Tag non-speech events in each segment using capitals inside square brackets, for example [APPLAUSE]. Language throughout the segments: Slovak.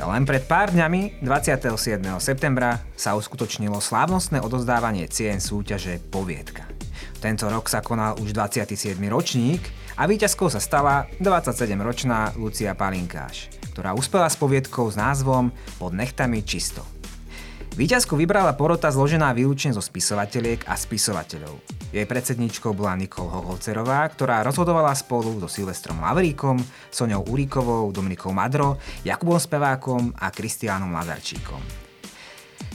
Len pred pár dňami, 27. septembra, sa uskutočnilo slávnostné odozdávanie cien súťaže Poviedka. Tento rok sa konal už 27. ročník a víťazkou sa stala 27-ročná Lucia Palinkáš, ktorá uspela s poviedkou s názvom Pod nechtami čisto. Výťazku vybrala porota zložená výlučne zo spisovateľiek a spisovateľov. Jej predsedničkou bola Nikol Hoholcerová, ktorá rozhodovala spolu so Silvestrom Lavríkom, Soňou Uríkovou, Dominikou Madro, Jakubom Spevákom a Kristiánom Lazarčíkom.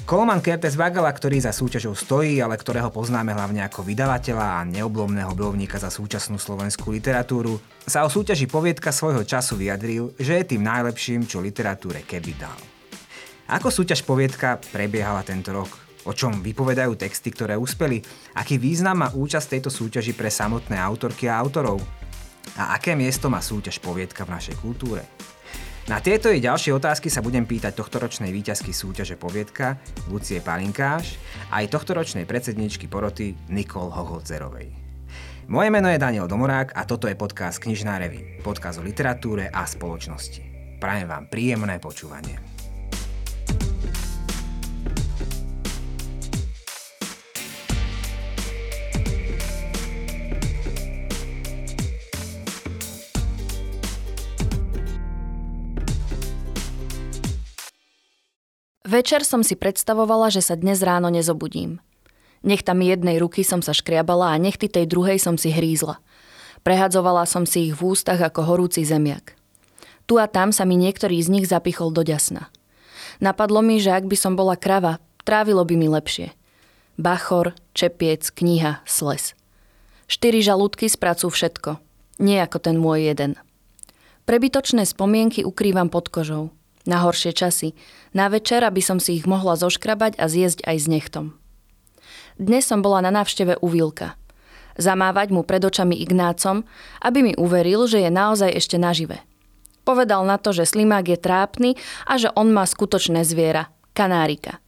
Coleman Kertes Bagala, ktorý za súťažou stojí, ale ktorého poznáme hlavne ako vydavateľa a neoblomného bojovníka za súčasnú slovenskú literatúru, sa o súťaži poviedka svojho času vyjadril, že je tým najlepším, čo literatúre keby dal. Ako súťaž poviedka prebiehala tento rok? O čom vypovedajú texty, ktoré uspeli? Aký význam má účasť tejto súťaži pre samotné autorky a autorov? A aké miesto má súťaž poviedka v našej kultúre? Na tieto i ďalšie otázky sa budem pýtať tohtoročnej výťazky súťaže Poviedka Lucie Palinkáš a aj tohtoročnej predsedničky poroty Nikol Hoholcerovej. Moje meno je Daniel Domorák a toto je podcast Knižná revy, podcast o literatúre a spoločnosti. Prajem vám príjemné počúvanie. Večer som si predstavovala, že sa dnes ráno nezobudím. Nechtami jednej ruky som sa škriabala a nechty tej druhej som si hrízla. Prehadzovala som si ich v ústach ako horúci zemiak. Tu a tam sa mi niektorý z nich zapichol do ďasna. Napadlo mi, že ak by som bola krava, trávilo by mi lepšie. Bachor, čepiec, kniha, sles. Štyri žalúdky spracú všetko. Nie ako ten môj jeden. Prebytočné spomienky ukrývam pod kožou na horšie časy, na večer, aby som si ich mohla zoškrabať a zjesť aj s nechtom. Dnes som bola na návšteve u Vilka. Zamávať mu pred očami Ignácom, aby mi uveril, že je naozaj ešte nažive. Povedal na to, že slimák je trápny a že on má skutočné zviera, kanárika.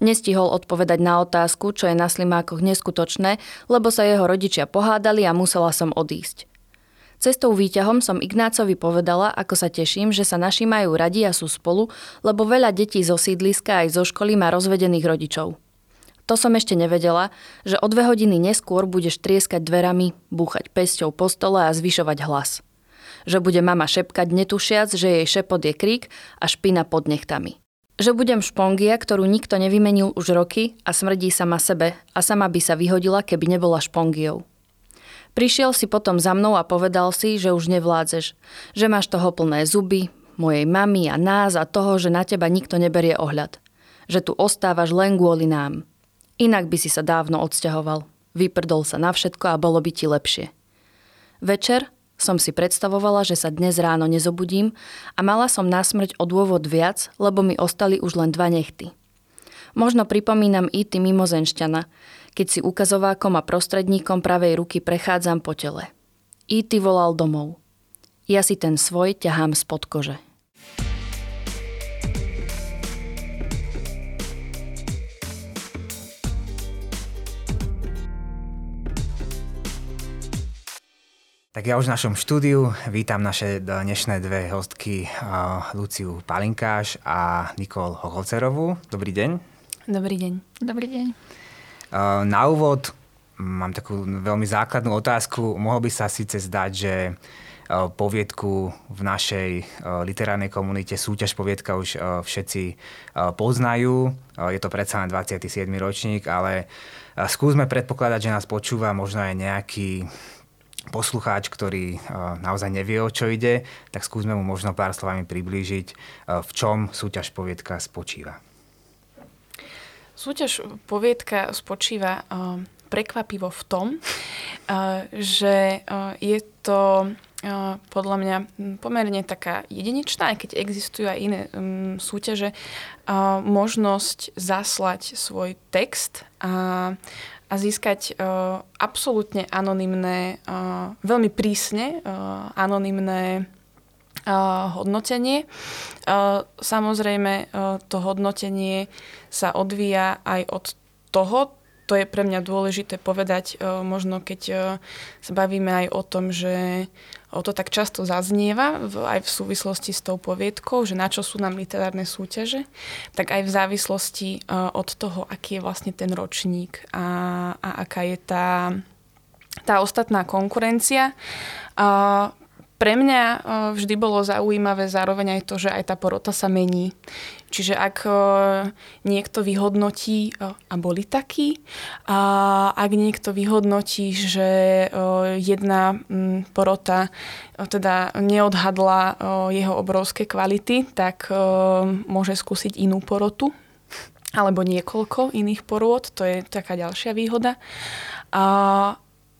Nestihol odpovedať na otázku, čo je na slimákoch neskutočné, lebo sa jeho rodičia pohádali a musela som odísť. Cestou výťahom som Ignácovi povedala, ako sa teším, že sa naši majú radi a sú spolu, lebo veľa detí zo sídliska aj zo školy má rozvedených rodičov. To som ešte nevedela, že o dve hodiny neskôr budeš trieskať dverami, búchať pesťou po stole a zvyšovať hlas. Že bude mama šepkať netušiac, že jej šepot je krík a špina pod nechtami. Že budem špongia, ktorú nikto nevymenil už roky a smrdí sama sebe a sama by sa vyhodila, keby nebola špongiou. Prišiel si potom za mnou a povedal si, že už nevládzeš, že máš toho plné zuby, mojej mamy a nás a toho, že na teba nikto neberie ohľad. Že tu ostávaš len kvôli nám. Inak by si sa dávno odsťahoval. Vyprdol sa na všetko a bolo by ti lepšie. Večer som si predstavovala, že sa dnes ráno nezobudím a mala som na smrť o dôvod viac, lebo mi ostali už len dva nechty. Možno pripomínam i ty mimozenšťana, keď si ukazovákom a prostredníkom pravej ruky prechádzam po tele. I ty volal domov. Ja si ten svoj ťahám spod kože. Tak ja už v našom štúdiu vítam naše dnešné dve hostky Luciu Palinkáš a Nikol Hoholcerovú. Dobrý deň. Dobrý deň. Dobrý deň. Na úvod mám takú veľmi základnú otázku. Mohol by sa síce zdať, že poviedku v našej literárnej komunite, súťaž poviedka už všetci poznajú. Je to predsa len 27. ročník, ale skúsme predpokladať, že nás počúva možno aj nejaký poslucháč, ktorý naozaj nevie, o čo ide, tak skúsme mu možno pár slovami priblížiť, v čom súťaž poviedka spočíva. Súťaž poviedka spočíva uh, prekvapivo v tom, uh, že uh, je to podľa mňa pomerne taká jedinečná, aj keď existujú aj iné um, súťaže, uh, možnosť zaslať svoj text a, a získať uh, absolútne anonymné, uh, veľmi prísne uh, anonymné hodnotenie. Samozrejme, to hodnotenie sa odvíja aj od toho to je pre mňa dôležité povedať, možno keď sa bavíme aj o tom, že to tak často zaznieva aj v súvislosti s tou poviedkou, že na čo sú nám literárne súťaže, tak aj v závislosti od toho, aký je vlastne ten ročník a, a aká je tá, tá ostatná konkurencia. Pre mňa e, vždy bolo zaujímavé zároveň aj to, že aj tá porota sa mení. Čiže ak e, niekto vyhodnotí, e, a boli takí, a ak niekto vyhodnotí, že jedna porota teda neodhadla jeho obrovské kvality, tak môže skúsiť inú porotu alebo niekoľko iných porôd, to je taká ďalšia výhoda. A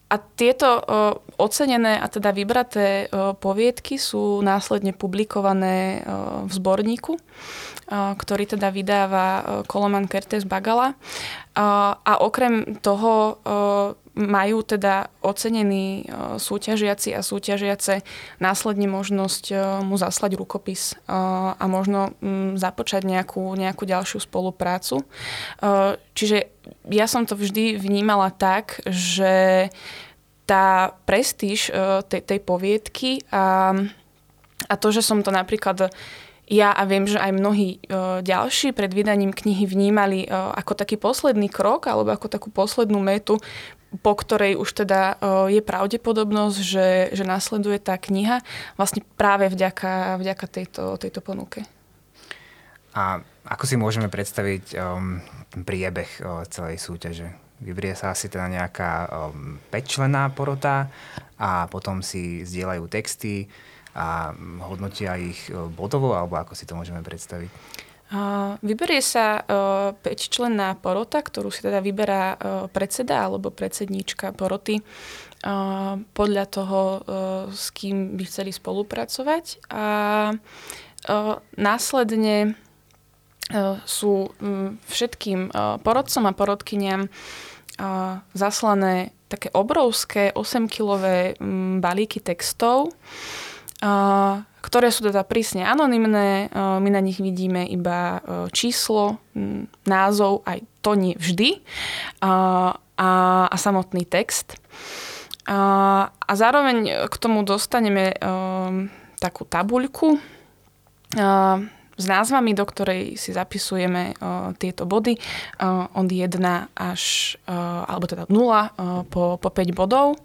a tieto ocenené a teda vybraté poviedky sú následne publikované v zborníku, ktorý teda vydáva Koloman Kertes Bagala. A okrem toho majú teda ocenení uh, súťažiaci a súťažiace následne možnosť uh, mu zaslať rukopis uh, a možno um, započať nejakú, nejakú ďalšiu spoluprácu. Čiže ja som to vždy vnímala tak, že tá prestíž tej, tej poviedky a, a to, že som to napríklad ja a viem, že aj mnohí ďalší pred vydaním knihy vnímali ako taký posledný krok alebo ako takú poslednú metu, po ktorej už teda je pravdepodobnosť, že, že nasleduje tá kniha vlastne práve vďaka, vďaka tejto, tejto ponuke. A ako si môžeme predstaviť um, priebeh uh, celej súťaže? Vybrie sa asi teda nejaká um, 5-člená porota a potom si zdieľajú texty a hodnotia ich bodovo, alebo ako si to môžeme predstaviť? Vyberie sa uh, 5-členná porota, ktorú si teda vyberá uh, predseda alebo predsedníčka poroty uh, podľa toho, s kým by chceli spolupracovať. A následne E, sú všetkým e, porodcom a porodkyniam e, zaslané také obrovské 8-kilové balíky textov, ktoré sú teda prísne anonymné. My na nich vidíme iba číslo, názov, aj to nie vždy, a, a samotný text. A, a zároveň k tomu dostaneme takú tabuľku, s názvami, do ktorej si zapisujeme uh, tieto body uh, od 1 až, uh, alebo teda 0 uh, po, po 5 bodov.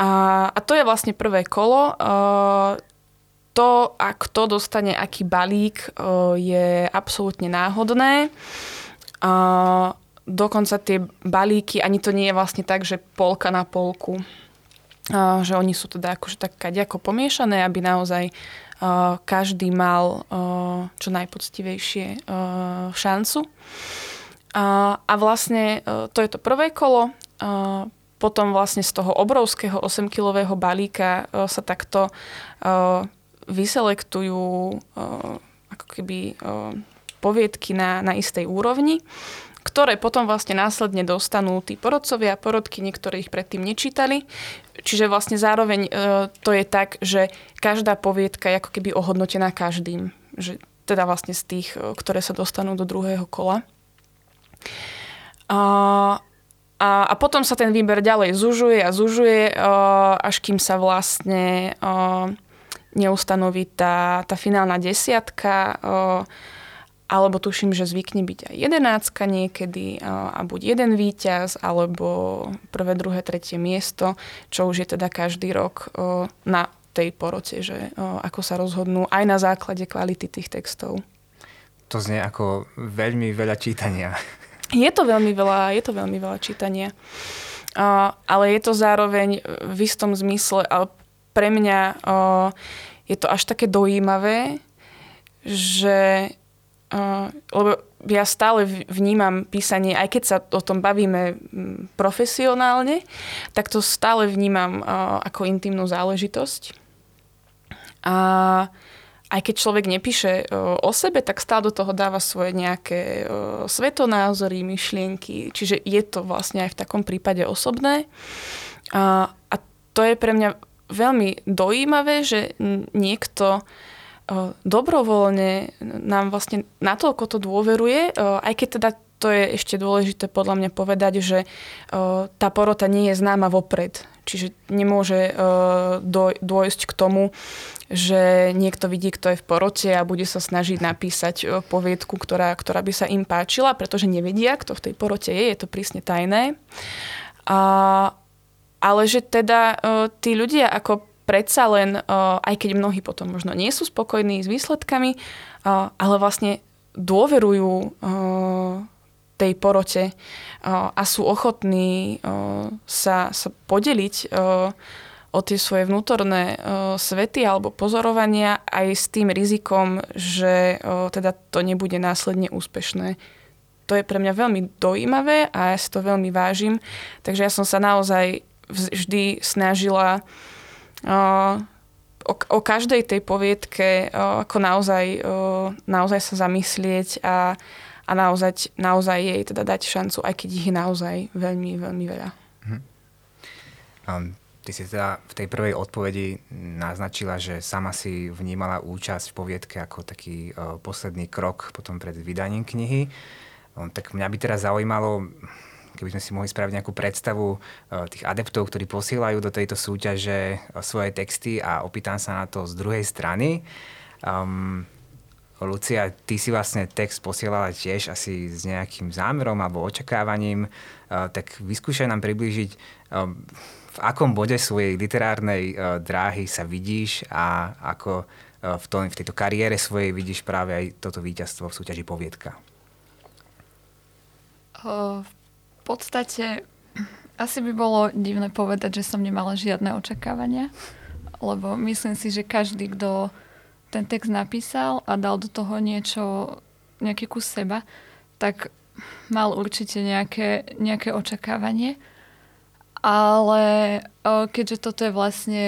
A, a to je vlastne prvé kolo. Uh, to, a kto dostane aký balík, uh, je absolútne náhodné. Uh, dokonca tie balíky, ani to nie je vlastne tak, že polka na polku. Uh, že oni sú teda akože tak ako pomiešané, aby naozaj každý mal čo najpoctivejšie šancu. A vlastne to je to prvé kolo. Potom vlastne z toho obrovského 8-kilového balíka sa takto vyselektujú ako keby poviedky na, na istej úrovni ktoré potom vlastne následne dostanú tí porodcovia a porodky, niektorí ich predtým nečítali. Čiže vlastne zároveň e, to je tak, že každá poviedka je ako keby ohodnotená každým. Že teda vlastne z tých, e, ktoré sa dostanú do druhého kola. A, a, a potom sa ten výber ďalej zužuje a zužuje, e, až kým sa vlastne e, neustanoví tá, tá finálna desiatka, alebo tuším, že zvykne byť aj jedenáctka niekedy a buď jeden víťaz, alebo prvé, druhé, tretie miesto, čo už je teda každý rok na tej porote, že ako sa rozhodnú aj na základe kvality tých textov. To znie ako veľmi veľa čítania. Je to veľmi veľa, je to veľmi veľa čítania. ale je to zároveň v istom zmysle, ale pre mňa je to až také dojímavé, že Uh, lebo ja stále vnímam písanie, aj keď sa o tom bavíme profesionálne, tak to stále vnímam uh, ako intimnú záležitosť. A aj keď človek nepíše uh, o sebe, tak stále do toho dáva svoje nejaké uh, svetonázory, myšlienky. Čiže je to vlastne aj v takom prípade osobné. A, a to je pre mňa veľmi dojímavé, že niekto dobrovoľne nám vlastne natoľko to dôveruje, aj keď teda to je ešte dôležité podľa mňa povedať, že tá porota nie je známa vopred. Čiže nemôže dôjsť k tomu, že niekto vidí, kto je v porote a bude sa snažiť napísať poviedku, ktorá, ktorá by sa im páčila, pretože nevedia, kto v tej porote je, je to prísne tajné. A, ale že teda tí ľudia ako predsa len, aj keď mnohí potom možno nie sú spokojní s výsledkami, ale vlastne dôverujú tej porote a sú ochotní sa, sa podeliť o tie svoje vnútorné svety alebo pozorovania aj s tým rizikom, že teda to nebude následne úspešné. To je pre mňa veľmi dojímavé a ja si to veľmi vážim. Takže ja som sa naozaj vždy snažila o, o každej tej poviedke ako naozaj, naozaj sa zamyslieť a, a naozaj, naozaj jej teda dať šancu, aj keď ich je naozaj veľmi, veľmi veľa. Um, ty si teda v tej prvej odpovedi naznačila, že sama si vnímala účasť v poviedke ako taký uh, posledný krok potom pred vydaním knihy. Um, tak mňa by teraz zaujímalo, keby sme si mohli spraviť nejakú predstavu uh, tých adeptov, ktorí posielajú do tejto súťaže uh, svoje texty a opýtam sa na to z druhej strany. Um, Lucia, ty si vlastne text posielala tiež asi s nejakým zámerom alebo očakávaním, tak vyskúšaj nám priblížiť, v akom bode svojej literárnej dráhy sa vidíš a ako v, tom, v tejto kariére svojej vidíš práve aj toto víťazstvo v súťaži Poviedka. V podstate asi by bolo divné povedať, že som nemala žiadne očakávania, lebo myslím si, že každý, kto ten text napísal a dal do toho niečo, nejaký kus seba, tak mal určite nejaké, nejaké očakávanie. Ale keďže toto je vlastne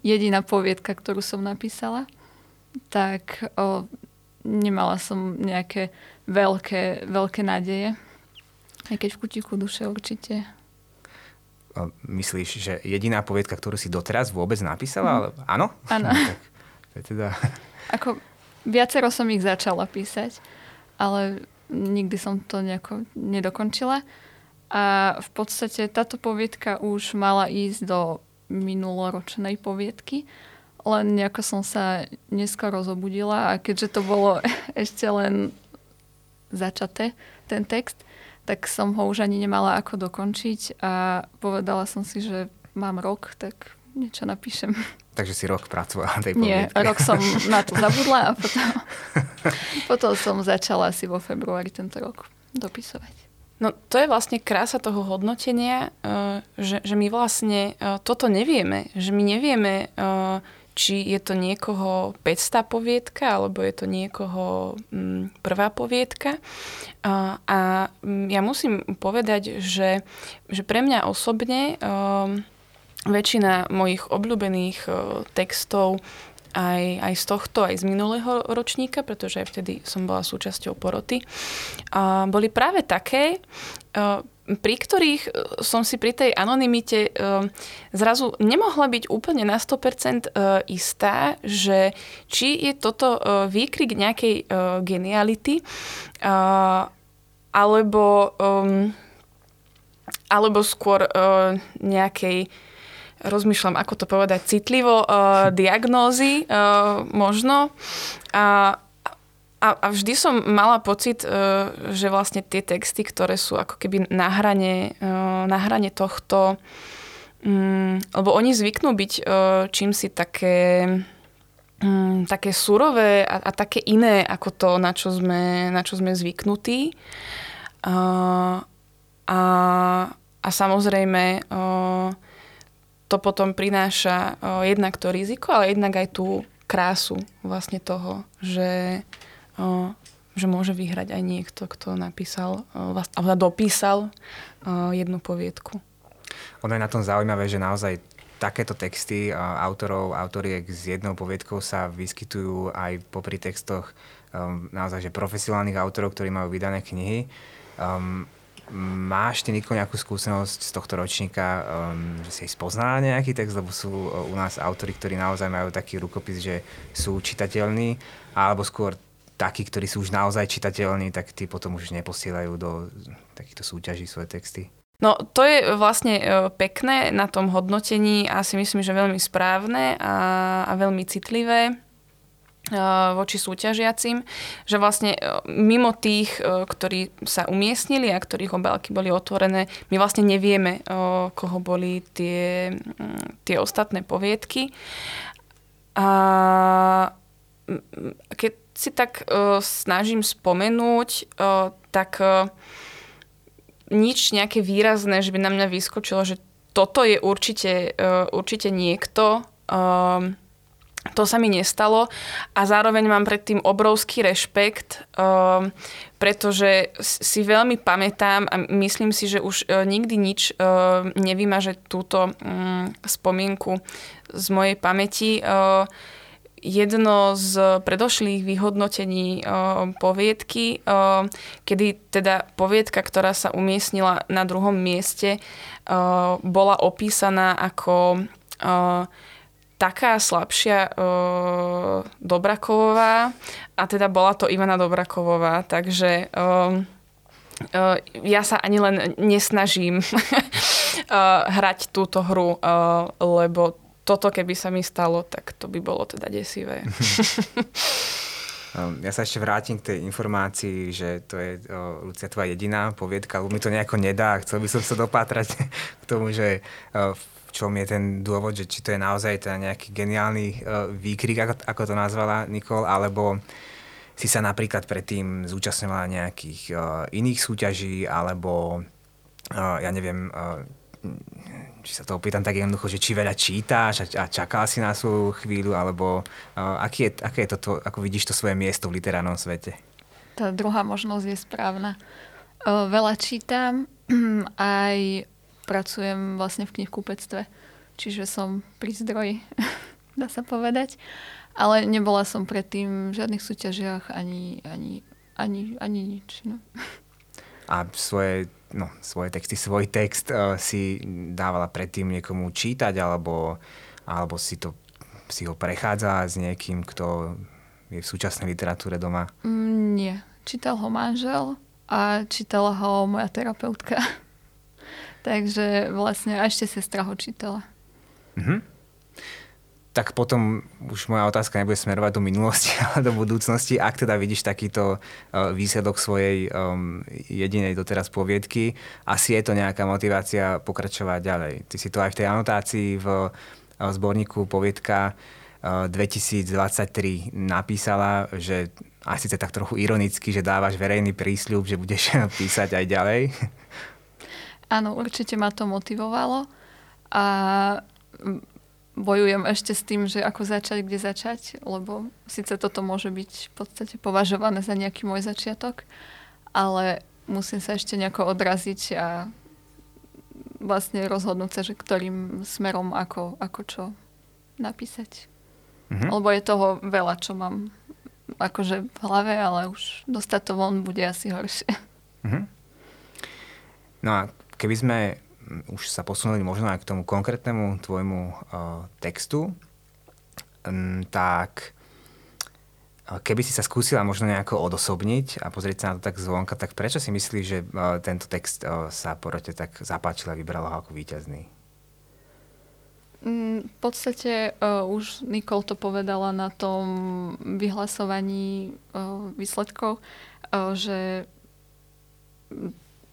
jediná poviedka, ktorú som napísala, tak o, nemala som nejaké veľké, veľké nádeje. Aj keď v kutiku duše určite. Myslíš, že jediná poviedka, ktorú si doteraz vôbec napísala? Mm. Áno? Áno. [LAUGHS] To je teda... Ako, viacero som ich začala písať, ale nikdy som to nejako nedokončila. A v podstate táto poviedka už mala ísť do minuloročnej poviedky, len nejako som sa neskoro zobudila a keďže to bolo [LAUGHS] ešte len začaté, ten text, tak som ho už ani nemala ako dokončiť a povedala som si, že mám rok, tak niečo napíšem. [LAUGHS] Takže si rok pracovala na tej poviedke. Nie, rok som [LAUGHS] na to zabudla a potom, potom som začala asi vo februári tento rok dopisovať. No to je vlastne krása toho hodnotenia, eh, že, že my vlastne eh, toto nevieme. Že my nevieme, eh, či je to niekoho 500 poviedka, alebo je to niekoho mm, prvá poviedka. A mm, ja musím povedať, že, že pre mňa osobne väčšina mojich obľúbených e, textov aj, aj z tohto, aj z minulého ročníka, pretože aj vtedy som bola súčasťou poroty, a boli práve také, e, pri ktorých e, som si pri tej anonimite zrazu nemohla byť úplne na 100% istá, že či je toto výkrik nejakej geniality, alebo, alebo skôr nejakej rozmýšľam, ako to povedať, citlivo, uh, diagnózy uh, možno. A, a, a vždy som mala pocit, uh, že vlastne tie texty, ktoré sú ako keby na hrane, uh, na hrane tohto, um, lebo oni zvyknú byť uh, čím si také um, také surové a, a také iné ako to, na čo sme, na čo sme zvyknutí. Uh, a, a samozrejme uh, to potom prináša o, jednak to riziko, ale jednak aj tú krásu vlastne toho, že, o, že môže vyhrať aj niekto, kto napísal, o, alebo dopísal o, jednu poviedku. Ono je na tom zaujímavé, že naozaj takéto texty autorov, autoriek s jednou poviedkou sa vyskytujú aj popri textoch um, naozaj že profesionálnych autorov, ktorí majú vydané knihy. Um, Máš ty, Niko, nejakú skúsenosť z tohto ročníka, um, že si spoznala nejaký text, lebo sú u nás autory, ktorí naozaj majú taký rukopis, že sú čitateľní, alebo skôr takí, ktorí sú už naozaj čitateľní, tak tí potom už neposielajú do takýchto súťaží svoje texty. No to je vlastne e, pekné na tom hodnotení a si myslím, že veľmi správne a, a veľmi citlivé voči súťažiacim, že vlastne e, mimo tých, ktorí sa umiestnili a ktorých obálky boli otvorené, my vlastne nevieme, koho boli tie, tie ostatné poviedky. A keď si tak snažím spomenúť, tak nič nejaké výrazné, že by na mňa vyskočilo, že toto je určite, určite niekto. Um, to sa mi nestalo a zároveň mám predtým obrovský rešpekt, um, pretože si veľmi pamätám a myslím si, že už uh, nikdy nič uh, nevymaže túto um, spomienku z mojej pamäti. Uh, jedno z predošlých vyhodnotení poviedky, kedy teda poviedka, ktorá sa umiestnila na druhom mieste, bola opísaná ako taká slabšia o, Dobrakovová a teda bola to Ivana Dobrakovová, takže o, o, ja sa ani len nesnažím [LAUGHS] hrať túto hru, lebo toto keby sa mi stalo, tak to by bolo teda desivé. Um, [LAUGHS] ja sa ešte vrátim k tej informácii, že to je o, Lucia tvoja jediná poviedka, lebo mi to nejako nedá. Chcel by som sa dopátrať [LAUGHS] k tomu, že o, v čom je ten dôvod, že či to je naozaj ten nejaký geniálny o, výkrik, ako, to nazvala Nikol, alebo si sa napríklad predtým zúčastňovala nejakých o, iných súťaží, alebo o, ja neviem, o, či sa to opýtam tak jednoducho, že či veľa čítáš a, čakal si na svoju chvíľu, alebo uh, aký je, aké je to, to, ako vidíš to svoje miesto v literárnom svete? Tá druhá možnosť je správna. Uh, veľa čítam, [CLEARS THROAT] aj pracujem vlastne v knihkupectve, čiže som pri zdroji, [LAUGHS] dá sa povedať. Ale nebola som predtým v žiadnych súťažiach ani, ani, ani, ani nič. No. A svoje no, svoje texty, svoj text uh, si dávala predtým niekomu čítať, alebo, alebo si, to, si ho prechádza s niekým, kto je v súčasnej literatúre doma? Mm, nie. Čítal ho manžel a čítala ho moja terapeutka. Takže vlastne ešte sestra ho čítala. Mm-hmm tak potom už moja otázka nebude smerovať do minulosti, [LAUGHS] ale do budúcnosti. Ak teda vidíš takýto uh, výsledok svojej um, jedinej doteraz poviedky, asi je to nejaká motivácia pokračovať ďalej. Ty si to aj v tej anotácii v uh, zborníku poviedka uh, 2023 napísala, že asi síce tak trochu ironicky, že dávaš verejný prísľub, že budeš [LAUGHS] písať aj ďalej. Áno, určite ma to motivovalo a bojujem ešte s tým, že ako začať, kde začať, lebo síce toto môže byť v podstate považované za nejaký môj začiatok, ale musím sa ešte nejako odraziť a vlastne rozhodnúť sa, že ktorým smerom ako, ako čo napísať. Mm-hmm. Lebo je toho veľa, čo mám akože v hlave, ale už dostať to von bude asi horšie. Mm-hmm. No a keby sme už sa posunuli možno aj k tomu konkrétnemu tvojmu uh, textu, um, tak keby si sa skúsila možno nejako odosobniť a pozrieť sa na to tak zvonka, tak prečo si myslíš, že uh, tento text sa porote tak zapáčil a vybral ho ako víťazný? Mm, v podstate uh, už Nikol to povedala na tom vyhlasovaní výsledkov, že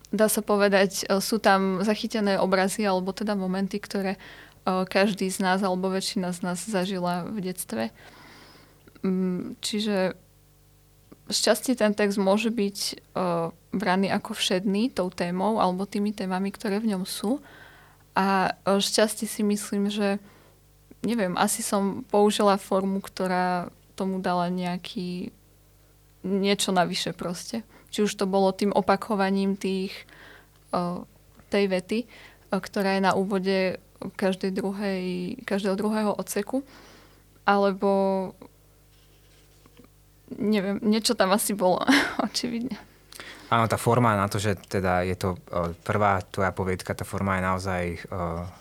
dá sa povedať, e, sú tam zachytené obrazy alebo teda momenty, ktoré e, každý z nás alebo väčšina z nás zažila v detstve. Mm, čiže šťastie ten text môže byť e, braný ako všedný tou témou alebo tými témami, ktoré v ňom sú. A šťastie si myslím, že neviem, asi som použila formu, ktorá tomu dala nejaký niečo navyše proste. Či už to bolo tým opakovaním tých, tej vety, ktorá je na úvode každej druhej, každého druhého odseku, alebo neviem, niečo tam asi bolo, [LAUGHS] očividne. Áno, tá forma na to, že teda je to prvá tvoja poviedka, tá forma je naozaj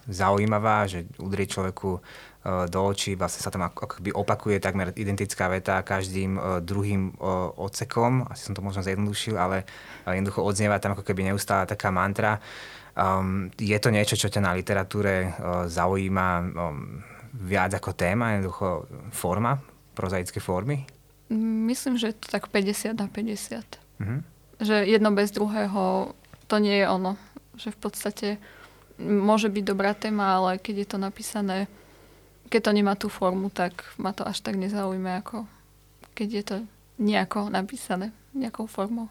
zaujímavá, že udrie človeku do očí, vlastne sa tam ako, ako opakuje takmer identická veta každým uh, druhým uh, odsekom, asi som to možno zjednodušil, ale jednoducho odznieva tam ako keby neustála taká mantra. Um, je to niečo, čo ťa na literatúre uh, zaujíma um, viac ako téma, jednoducho forma, prozaické formy? Myslím, že je to tak 50 na 50. Mm-hmm že jedno bez druhého to nie je ono. Že v podstate môže byť dobrá téma, ale keď je to napísané, keď to nemá tú formu, tak ma to až tak nezaujíma, ako keď je to nejako napísané, nejakou formou.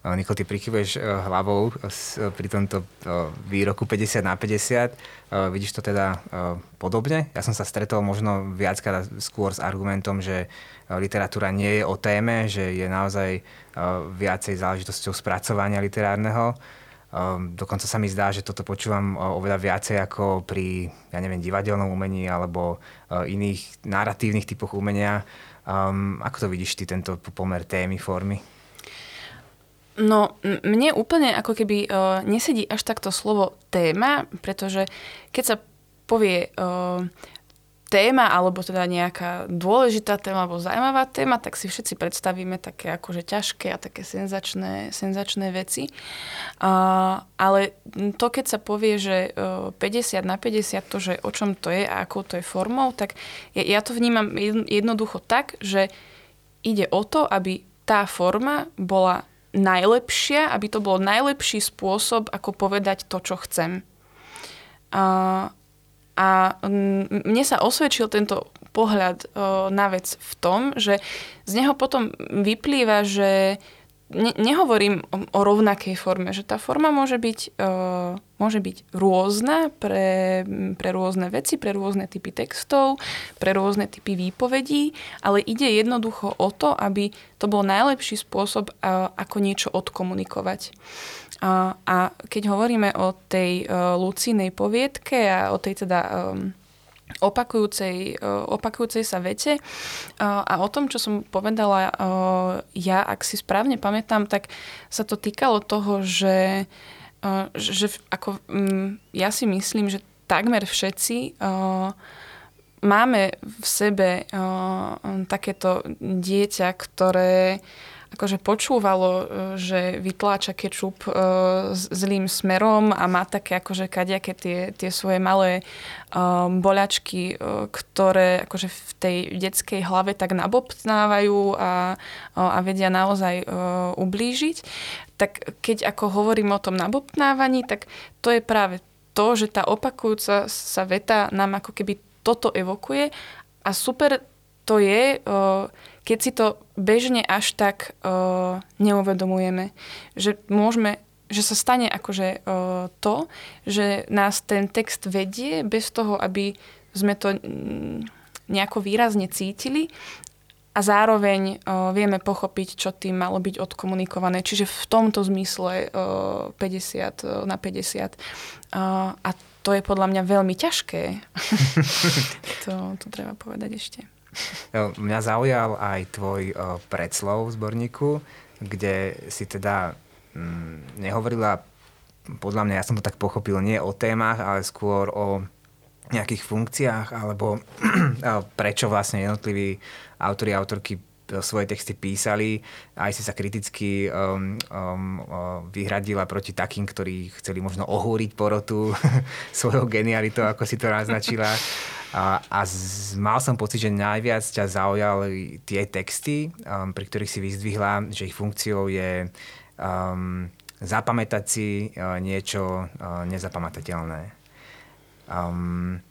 Niko, ty prikyvuješ eh, hlavou eh, pri tomto eh, výroku 50 na 50. Vidíš to teda podobne? Ja som sa stretol možno viackrát skôr s argumentom, že literatúra nie je o téme, že je naozaj viacej záležitosťou spracovania literárneho. Dokonca sa mi zdá, že toto počúvam oveľa viacej ako pri, ja neviem, divadelnom umení alebo iných narratívnych typoch umenia. Ako to vidíš ty, tento pomer témy, formy? No, mne úplne ako keby uh, nesedí až takto slovo téma, pretože keď sa povie uh, téma, alebo teda nejaká dôležitá téma, alebo zaujímavá téma, tak si všetci predstavíme také akože ťažké a také senzačné, senzačné veci. Uh, ale to, keď sa povie, že uh, 50 na 50, to, že o čom to je a akou to je formou, tak ja, ja to vnímam jednoducho tak, že ide o to, aby tá forma bola najlepšia, aby to bol najlepší spôsob, ako povedať to, čo chcem. A, a mne sa osvedčil tento pohľad na vec v tom, že z neho potom vyplýva, že ne, nehovorím o, rovnakej forme, že tá forma môže byť, môže byť rôzna pre, pre rôzne veci, pre rôzne typy textov, pre rôzne typy výpovedí, ale ide jednoducho o to, aby to bol najlepší spôsob, ako niečo odkomunikovať. Uh, a keď hovoríme o tej uh, Lucínej poviedke a o tej teda um, opakujúcej, e, opakujúcej sa vete. E, a o tom, čo som povedala e, ja, ak si správne pamätám, tak sa to týkalo toho, že, že ako, mm, ja si myslím, že takmer všetci máme v sebe takéto dieťa, ktoré akože počúvalo, e, že vytláča kečup e, zlým smerom a má také akože kadejaké tie, tie svoje malé um, boľačky, ktoré akože v tej detskej hlave tak nabobtnávajú a, a vedia naozaj ublížiť. Tak keď ako hovorím o tom nabobtnávaní, tak to je práve to, že tá opakujúca sa veta nám ako keby toto evokuje a super to je, keď si to bežne až tak uh, neuvedomujeme, že môžeme že sa stane akože uh, to, že nás ten text vedie bez toho, aby sme to nejako výrazne cítili a zároveň vieme pochopiť, čo tým malo byť odkomunikované. Čiže v tomto zmysle uh, 50 na 50. Uh, a to je podľa mňa veľmi ťažké. [LAUGHS] to, to treba povedať ešte. Mňa zaujal aj tvoj predslov v zborníku, kde si teda mm, nehovorila, podľa mňa, ja som to tak pochopil, nie o témach, ale skôr o nejakých funkciách, alebo [CLEARS THROAT] prečo vlastne jednotliví autori a autorky svoje texty písali. Aj si sa kriticky um, um, vyhradila proti takým, ktorí chceli možno ohúriť porotu [LAUGHS] svojou genialitou, ako si to naznačila. A, a z, mal som pocit, že najviac ťa zaujali tie texty, um, pri ktorých si vyzdvihla, že ich funkciou je um, zapamätať si uh, niečo uh, nezapamatateľné. Um,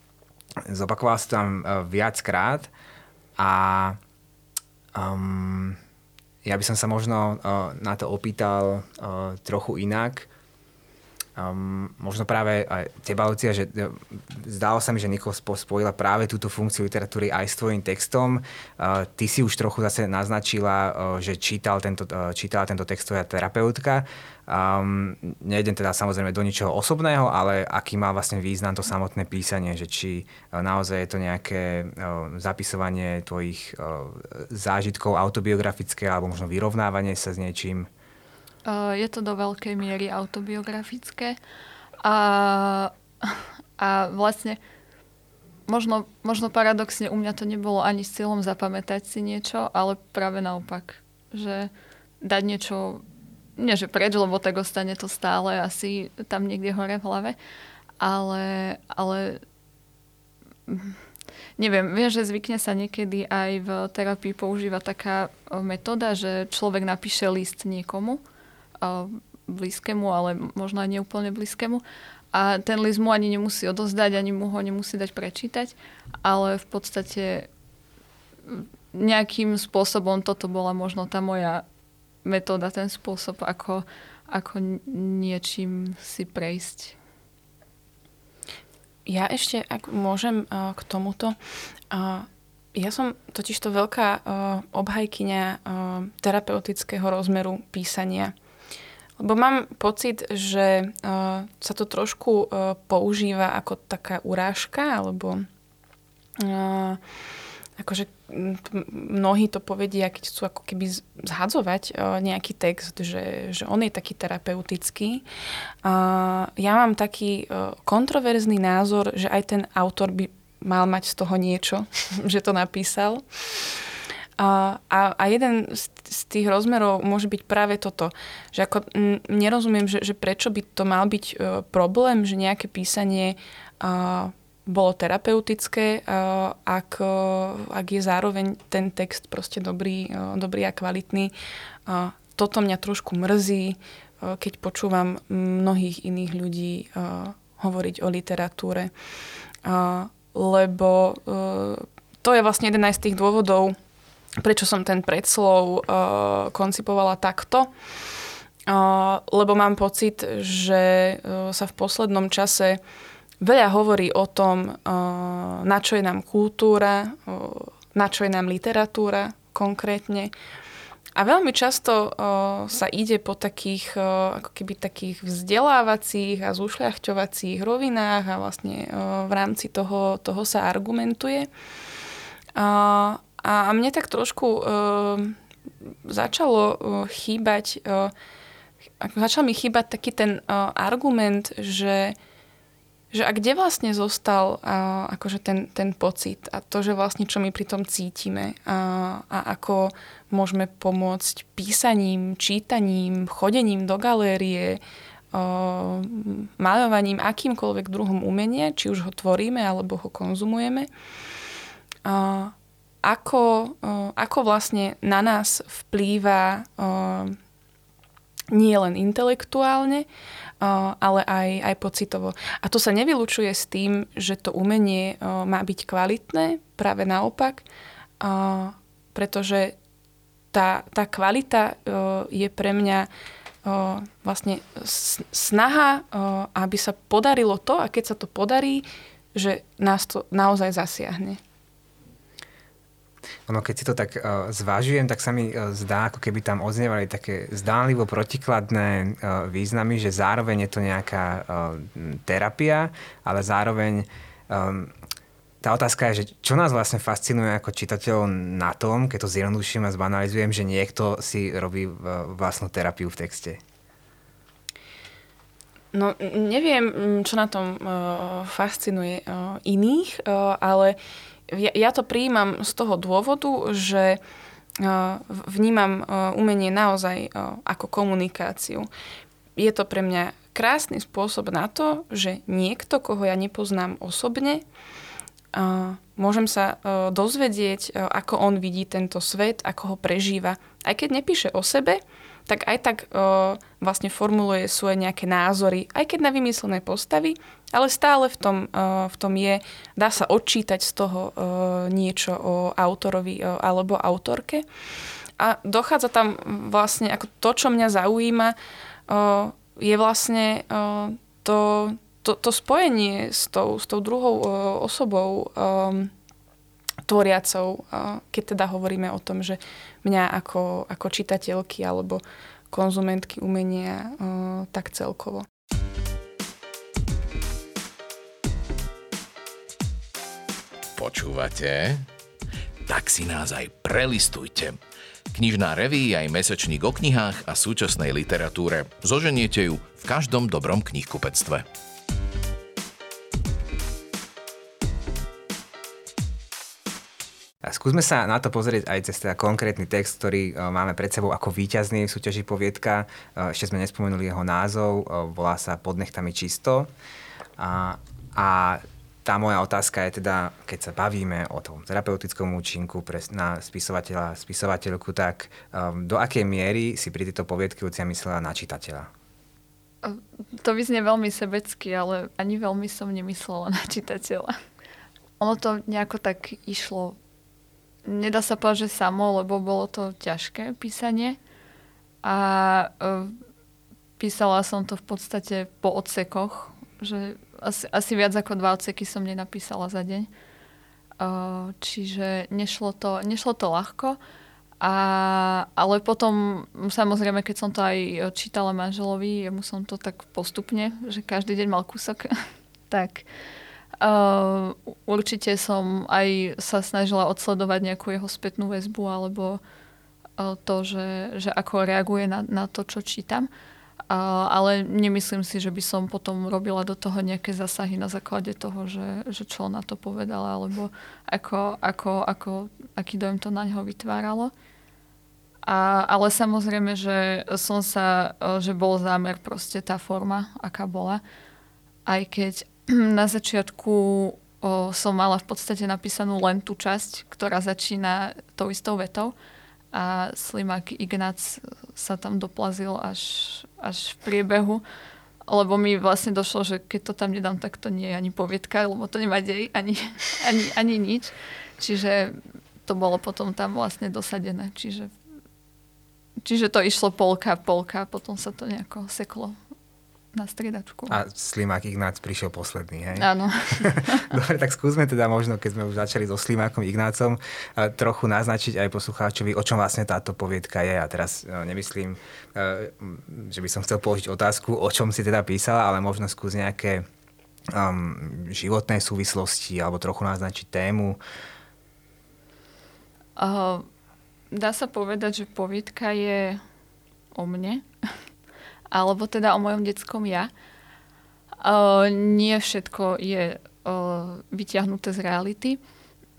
zopakoval som tam uh, viackrát a um, ja by som sa možno uh, na to opýtal uh, trochu inak. Um, možno práve aj teba, Lucia, že uh, zdalo sa mi, že Nikol spojila práve túto funkciu literatúry aj s tvojim textom. Uh, ty si už trochu zase naznačila, uh, že čítal tento, uh, čítala tento text tvoja terapeutka. Um, nejdem teda samozrejme do ničoho osobného, ale aký má vlastne význam to samotné písanie, že či uh, naozaj je to nejaké uh, zapisovanie tvojich uh, zážitkov autobiografické alebo možno vyrovnávanie sa s niečím. Je to do veľkej miery autobiografické. A, a vlastne možno, možno paradoxne u mňa to nebolo ani s cieľom zapamätať si niečo, ale práve naopak, že dať niečo, nie že preč, lebo tak ostane to stále asi tam niekde hore v hlave, ale, ale neviem, viem, že zvykne sa niekedy aj v terapii používa taká metóda, že človek napíše list niekomu blízkemu, ale možno aj neúplne blízkemu. A ten list mu ani nemusí odozdať, ani mu ho nemusí dať prečítať, ale v podstate nejakým spôsobom toto bola možno tá moja metóda, ten spôsob, ako, ako niečím si prejsť. Ja ešte, ak môžem uh, k tomuto, uh, ja som totižto veľká uh, obhajkyňa terapeutického rozmeru písania. Lebo mám pocit, že uh, sa to trošku uh, používa ako taká urážka, alebo uh, akože mnohí to povedia, keď chcú ako keby zhadzovať uh, nejaký text, že, že on je taký terapeutický. Uh, ja mám taký uh, kontroverzný názor, že aj ten autor by mal mať z toho niečo, [LAUGHS] že to napísal. A, a jeden z, z tých rozmerov môže byť práve toto, že ako m, nerozumiem, že, že prečo by to mal byť uh, problém, že nejaké písanie uh, bolo terapeutické, uh, ak, uh, ak je zároveň ten text proste dobrý, uh, dobrý a kvalitný. Uh, toto mňa trošku mrzí, uh, keď počúvam mnohých iných ľudí uh, hovoriť o literatúre. Uh, lebo uh, to je vlastne jeden aj z tých dôvodov, prečo som ten predslov uh, koncipovala takto. Uh, lebo mám pocit, že uh, sa v poslednom čase veľa hovorí o tom, uh, na čo je nám kultúra, uh, na čo je nám literatúra konkrétne. A veľmi často uh, sa ide po takých, uh, ako keby takých vzdelávacích a zušľachťovacích rovinách a vlastne uh, v rámci toho, toho sa argumentuje. Uh, a mne tak trošku uh, začalo uh, chýbať, uh, začal mi chýbať taký ten uh, argument, že že a kde vlastne zostal uh, akože ten, ten pocit a to, že vlastne čo my pri tom cítime a, a ako môžeme pomôcť písaním, čítaním, chodením do galérie, maľovaním, akýmkoľvek druhom umenia, či už ho tvoríme alebo ho konzumujeme. Uh, ako, ako vlastne na nás vplýva nie len intelektuálne, ale aj, aj pocitovo. A to sa nevylučuje s tým, že to umenie má byť kvalitné, práve naopak, pretože tá, tá kvalita je pre mňa vlastne snaha, aby sa podarilo to a keď sa to podarí, že nás to naozaj zasiahne. Ono, keď si to tak uh, zvážujem, tak sa mi uh, zdá, ako keby tam odznievali také zdánlivo protikladné uh, významy, že zároveň je to nejaká uh, terapia, ale zároveň um, tá otázka je, že čo nás vlastne fascinuje ako čitateľov na tom, keď to zjednoduším a zbanalizujem, že niekto si robí vlastnú terapiu v texte? No, neviem, čo na tom uh, fascinuje uh, iných, uh, ale ja, ja to prijímam z toho dôvodu, že vnímam umenie naozaj ako komunikáciu. Je to pre mňa krásny spôsob na to, že niekto, koho ja nepoznám osobne, môžem sa dozvedieť, ako on vidí tento svet, ako ho prežíva. Aj keď nepíše o sebe, tak aj tak vlastne formuluje svoje nejaké názory, aj keď na vymyslené postavy, ale stále v tom, uh, v tom je, dá sa odčítať z toho uh, niečo o autorovi uh, alebo autorke. A dochádza tam vlastne, ako to, čo mňa zaujíma, uh, je vlastne uh, to, to, to spojenie s tou, s tou druhou uh, osobou um, tvoriacou, keď teda hovoríme o tom, že mňa ako, ako čitateľky alebo konzumentky umenia tak celkovo. Počúvate? Tak si nás aj prelistujte. Knižná reví aj mesačník o knihách a súčasnej literatúre. Zoženiete ju v každom dobrom knihkupectve. Skúsme sa na to pozrieť aj cez teda konkrétny text, ktorý uh, máme pred sebou ako víťazný v súťaži poviedka. Uh, ešte sme nespomenuli jeho názov, uh, volá sa Pod nechtami čisto. A, a tá moja otázka je teda, keď sa bavíme o tom terapeutickom účinku pre, na spisovateľa, spisovateľku, tak um, do akej miery si pri tejto poviedke Lucia myslela na čitateľa? To vyznie veľmi sebecky, ale ani veľmi som nemyslela na čitateľa. Ono to nejako tak išlo. Nedá sa povedať, že samo, lebo bolo to ťažké písanie. A uh, písala som to v podstate po odsekoch, že asi, asi viac ako dva odseky som nenapísala za deň. Uh, čiže nešlo to, nešlo to ľahko. A, ale potom, samozrejme, keď som to aj čítala manželovi, jemu som to tak postupne, že každý deň mal kúsok, [LAUGHS] tak uh, určite som aj sa snažila odsledovať nejakú jeho spätnú väzbu alebo uh, to, že, že ako reaguje na, na to, čo čítam. A, ale nemyslím si, že by som potom robila do toho nejaké zasahy na základe toho, že, že čo na to povedala, alebo ako, ako, ako, aký dojem to na ňo vytváralo. A, ale samozrejme, že som sa, že bol zámer proste tá forma, aká bola. Aj keď [CLEARS THROAT] na začiatku o, som mala v podstate napísanú len tú časť, ktorá začína tou istou vetou a Slimák Ignác sa tam doplazil až, až v priebehu, lebo mi vlastne došlo, že keď to tam nedám, tak to nie je ani poviedka, lebo to nemá dej, ani, [LAUGHS] ani, ani nič. Čiže to bolo potom tam vlastne dosadené. Čiže, čiže to išlo polka, polka, potom sa to nejako seklo na striedačku. A Slimák Ignác prišiel posledný, hej? Áno. [LAUGHS] Dobre, tak skúsme teda možno, keď sme už začali so Slimákom Ignácom, trochu naznačiť aj poslucháčovi, o čom vlastne táto poviedka je. A teraz e, nemyslím, e, že by som chcel položiť otázku, o čom si teda písala, ale možno skús nejaké um, životné súvislosti alebo trochu naznačiť tému. Uh, dá sa povedať, že poviedka je o mne alebo teda o mojom detskom ja. Uh, nie všetko je uh, vyťahnuté z reality.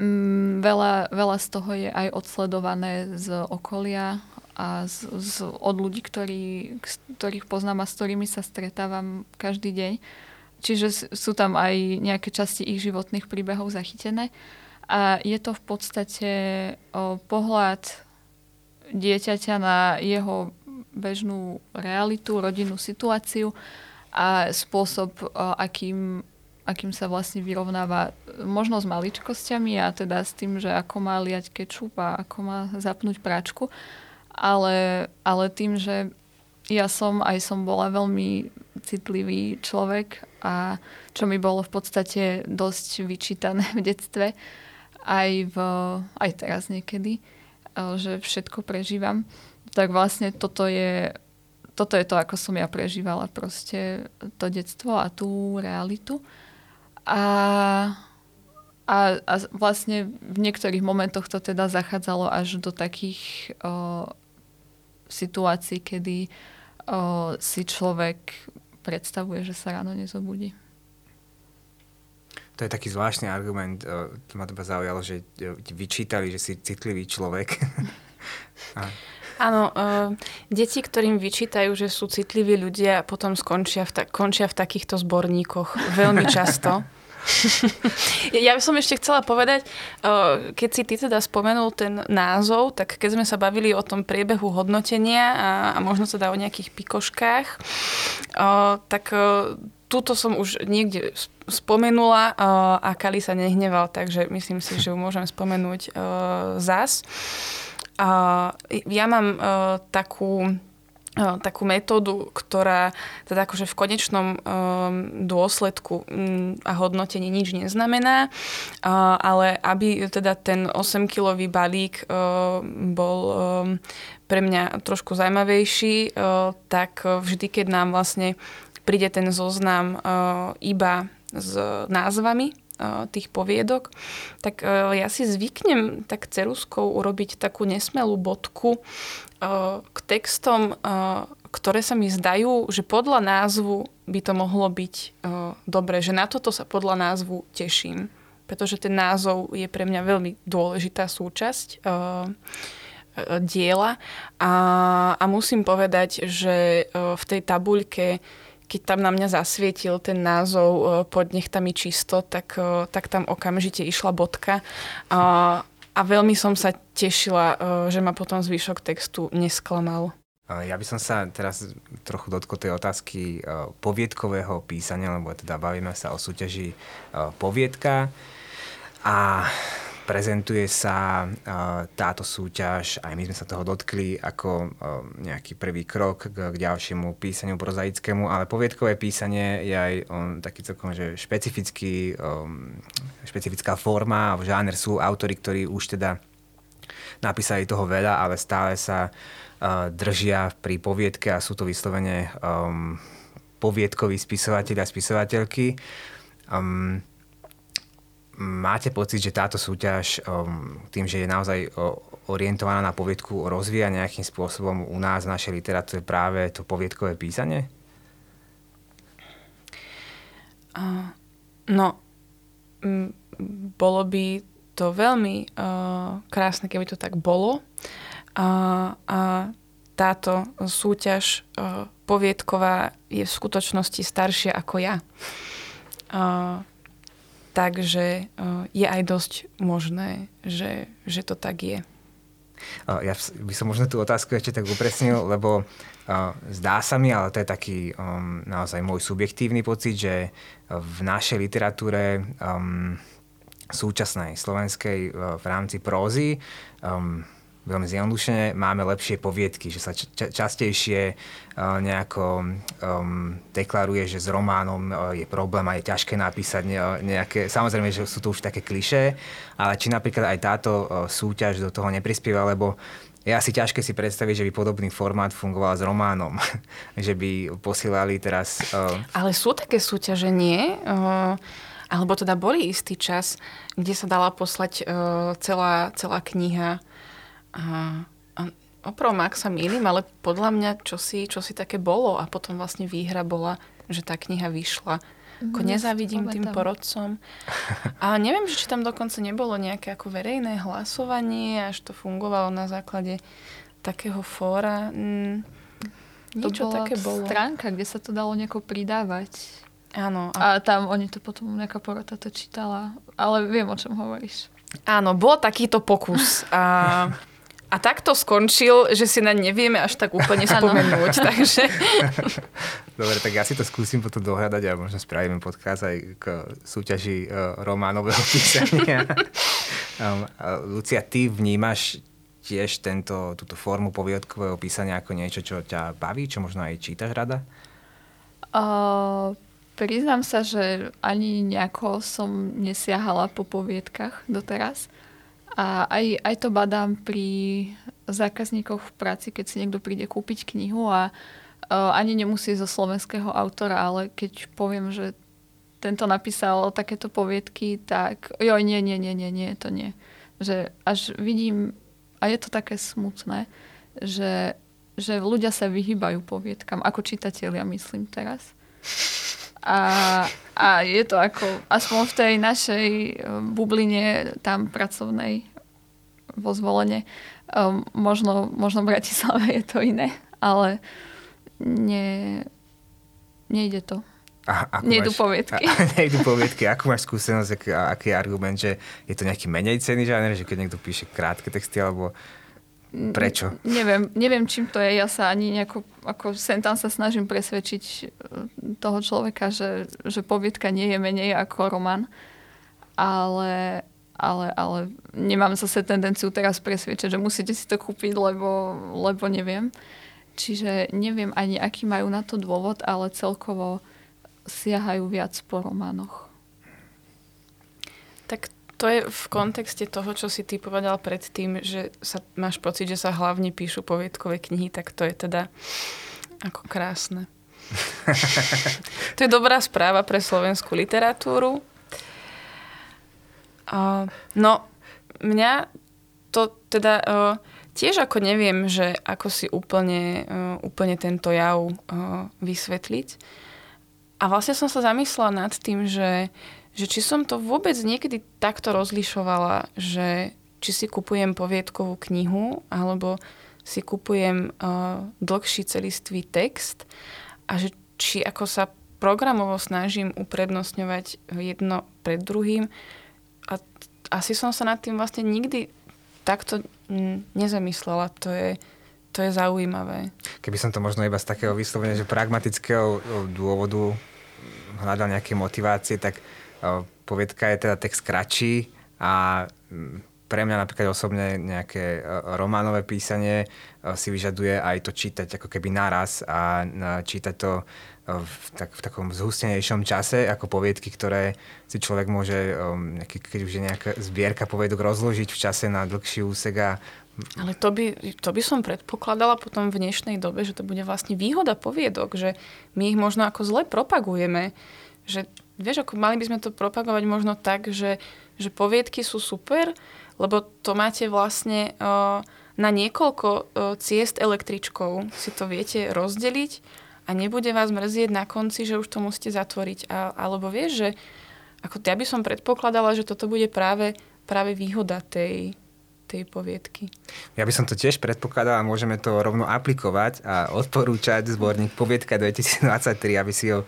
Um, veľa, veľa z toho je aj odsledované z okolia a z, z, od ľudí, ktorí, ktorých poznám a s ktorými sa stretávam každý deň. Čiže sú tam aj nejaké časti ich životných príbehov zachytené. A je to v podstate o, pohľad dieťaťa na jeho bežnú realitu, rodinnú situáciu a spôsob, akým, akým sa vlastne vyrovnáva možno s maličkosťami a teda s tým, že ako má liať kečup a ako má zapnúť práčku, ale, ale tým, že ja som aj som bola veľmi citlivý človek a čo mi bolo v podstate dosť vyčítané v detstve, aj, v, aj teraz niekedy, že všetko prežívam tak vlastne toto je, toto je to, ako som ja prežívala proste to detstvo a tú realitu. A, a, a vlastne v niektorých momentoch to teda zachádzalo až do takých o, situácií, kedy o, si človek predstavuje, že sa ráno nezobudí. To je taký zvláštny argument. To ma teba zaujalo, že vyčítali, že si citlivý človek. [LAUGHS] a Áno, uh, deti, ktorým vyčítajú, že sú citliví ľudia, potom skončia v ta- končia v takýchto zborníkoch veľmi často. [LAUGHS] ja by som ešte chcela povedať, uh, keď si ty teda spomenul ten názov, tak keď sme sa bavili o tom priebehu hodnotenia a, a možno teda o nejakých pikoškách, uh, tak túto som už niekde spomenula a Kali sa nehneval, takže myslím si, že ju môžem spomenúť zas. Ja mám uh, takú takú metódu, ktorá teda akože v konečnom um, dôsledku um, a hodnotení nič neznamená, uh, ale aby teda ten 8-kilový balík uh, bol um, pre mňa trošku zaujímavejší, uh, tak vždy, keď nám vlastne príde ten zoznam iba s názvami tých poviedok, tak ja si zvyknem tak ceruskou urobiť takú nesmelú bodku k textom, ktoré sa mi zdajú, že podľa názvu by to mohlo byť dobre, že na toto sa podľa názvu teším, pretože ten názov je pre mňa veľmi dôležitá súčasť diela. A, a musím povedať, že v tej tabuľke keď tam na mňa zasvietil ten názov e, pod nechtami čisto, tak, e, tak tam okamžite išla bodka. A, a veľmi som sa tešila, e, že ma potom zvyšok textu nesklamal. Ja by som sa teraz trochu dotkol tej otázky poviedkového písania, lebo teda bavíme sa o súťaži poviedka. A prezentuje sa táto súťaž, aj my sme sa toho dotkli, ako nejaký prvý krok k, k ďalšiemu písaniu prozaickému, ale poviedkové písanie je aj taký celkom že špecifický, špecifická forma, v žáner sú autory, ktorí už teda napísali toho veľa, ale stále sa držia pri poviedke a sú to vyslovene um, poviedkoví spisovateľi a spisovateľky. Um, máte pocit, že táto súťaž um, tým, že je naozaj orientovaná na poviedku, rozvíja nejakým spôsobom u nás v našej literatúre práve to poviedkové písanie? No, bolo by to veľmi krásne, keby to tak bolo. A táto súťaž poviedková je v skutočnosti staršia ako ja. Takže eh, je aj dosť možné, že, že to tak je. Ja by som možno tú otázku ešte tak upresnil, [LAUGHS] lebo uh, zdá sa mi, ale to je taký um, naozaj môj subjektívny pocit, že v našej literatúre um, súčasnej slovenskej v rámci prózy um, veľmi zjednodušene, máme lepšie poviedky, že sa ča- častejšie uh, nejako um, deklaruje, že s románom uh, je problém a je ťažké napísať nejaké, samozrejme, že sú to už také klišé, ale či napríklad aj táto uh, súťaž do toho neprispieva, lebo je asi ťažké si predstaviť, že by podobný formát fungoval s románom. [LAUGHS] že by posielali teraz... Uh... Ale sú také súťaže, nie? Uh, alebo teda boli istý čas, kde sa dala poslať uh, celá, celá kniha a, a opravom, ak sa mýlim, ale podľa mňa čosi, čosi také bolo a potom vlastne výhra bola, že tá kniha vyšla. Ako nezavidím tým porodcom. A neviem, či tam dokonca nebolo nejaké ako verejné hlasovanie, až to fungovalo na základe takého fóra. Mm, niečo to bola také bolo. stránka, kde sa to dalo nejako pridávať. Áno. A... a tam oni to potom nejaká porota to čítala. Ale viem, o čom hovoríš. Áno, bol takýto pokus. A [LAUGHS] a tak to skončil, že si na nevieme až tak úplne spomenúť. [LAUGHS] takže... Dobre, tak ja si to skúsim potom dohľadať a možno spravíme podcast aj k súťaži uh, románového písania. [LAUGHS] um, Lucia, ty vnímaš tiež tento, túto formu poviedkového písania ako niečo, čo ťa baví, čo možno aj čítaš rada? Uh, priznám sa, že ani nejako som nesiahala po poviedkach doteraz. A aj, aj to badám pri zákazníkoch v práci, keď si niekto príde kúpiť knihu a uh, ani nemusí zo slovenského autora, ale keď poviem, že tento napísal takéto poviedky, tak jo, nie, nie, nie, nie, nie, to nie. Že až vidím, a je to také smutné, že, že ľudia sa vyhýbajú poviedkam, ako čitatelia myslím teraz. A, a je to ako, aspoň v tej našej eh, bubline tam pracovnej vo zvolenie, um, možno, možno v Bratislave je to iné, ale nie, nejde to. A, Nejdu máš, poviedky. A, [LAUGHS] nejdu poviedky. Ako máš skúsenosť, aký, aký je argument, že je to nejaký menej cený žáner, že keď niekto píše krátke texty, alebo Prečo? Neviem, neviem, čím to je. Ja sa ani nejako, ako sem tam sa snažím presvedčiť e, toho človeka, že, že poviedka nie je menej ako román. Ale, ale, ale nemám zase tendenciu teraz presvedčať, že musíte si to kúpiť, lebo, lebo neviem. čiže neviem ani, aký majú na to dôvod, ale celkovo siahajú viac po románoch. To je v kontexte toho, čo si ty povedal predtým, že sa, máš pocit, že sa hlavne píšu poviedkové knihy, tak to je teda ako krásne. [LAUGHS] to je dobrá správa pre slovenskú literatúru. Uh, no, mňa to teda uh, tiež ako neviem, že ako si úplne, uh, úplne tento jav uh, vysvetliť. A vlastne som sa zamyslela nad tým, že že či som to vôbec niekedy takto rozlišovala, že či si kupujem poviedkovú knihu, alebo si kupujem uh, dlhší celistvý text a že či ako sa programovo snažím uprednostňovať jedno pred druhým. A asi som sa nad tým vlastne nikdy takto nezamyslela. To je, to je zaujímavé. Keby som to možno iba z takého vyslovenia, že pragmatického dôvodu hľadal nejaké motivácie, tak Poviedka je teda text kratší a mm, pre mňa napríklad osobne nejaké románové písanie si vyžaduje aj to čítať ako keby naraz a čítať to v, tak, v takom zhustenejšom čase ako poviedky, ktoré si človek môže, keď už je nejaká zbierka poviedok, rozložiť v čase na dlhší úsek a ale to by, to by som predpokladala potom v dnešnej dobe, že to bude vlastne výhoda poviedok, že my ich možno ako zle propagujeme, že vieš, ako mali by sme to propagovať možno tak, že, že poviedky sú super, lebo to máte vlastne uh, na niekoľko uh, ciest električkou. Si to viete rozdeliť a nebude vás mrzieť na konci, že už to musíte zatvoriť. A, alebo vieš, že ako ja by som predpokladala, že toto bude práve, práve výhoda tej, tej poviedky. Ja by som to tiež predpokladal a môžeme to rovno aplikovať a odporúčať zborník Poviedka 2023, aby si ho e,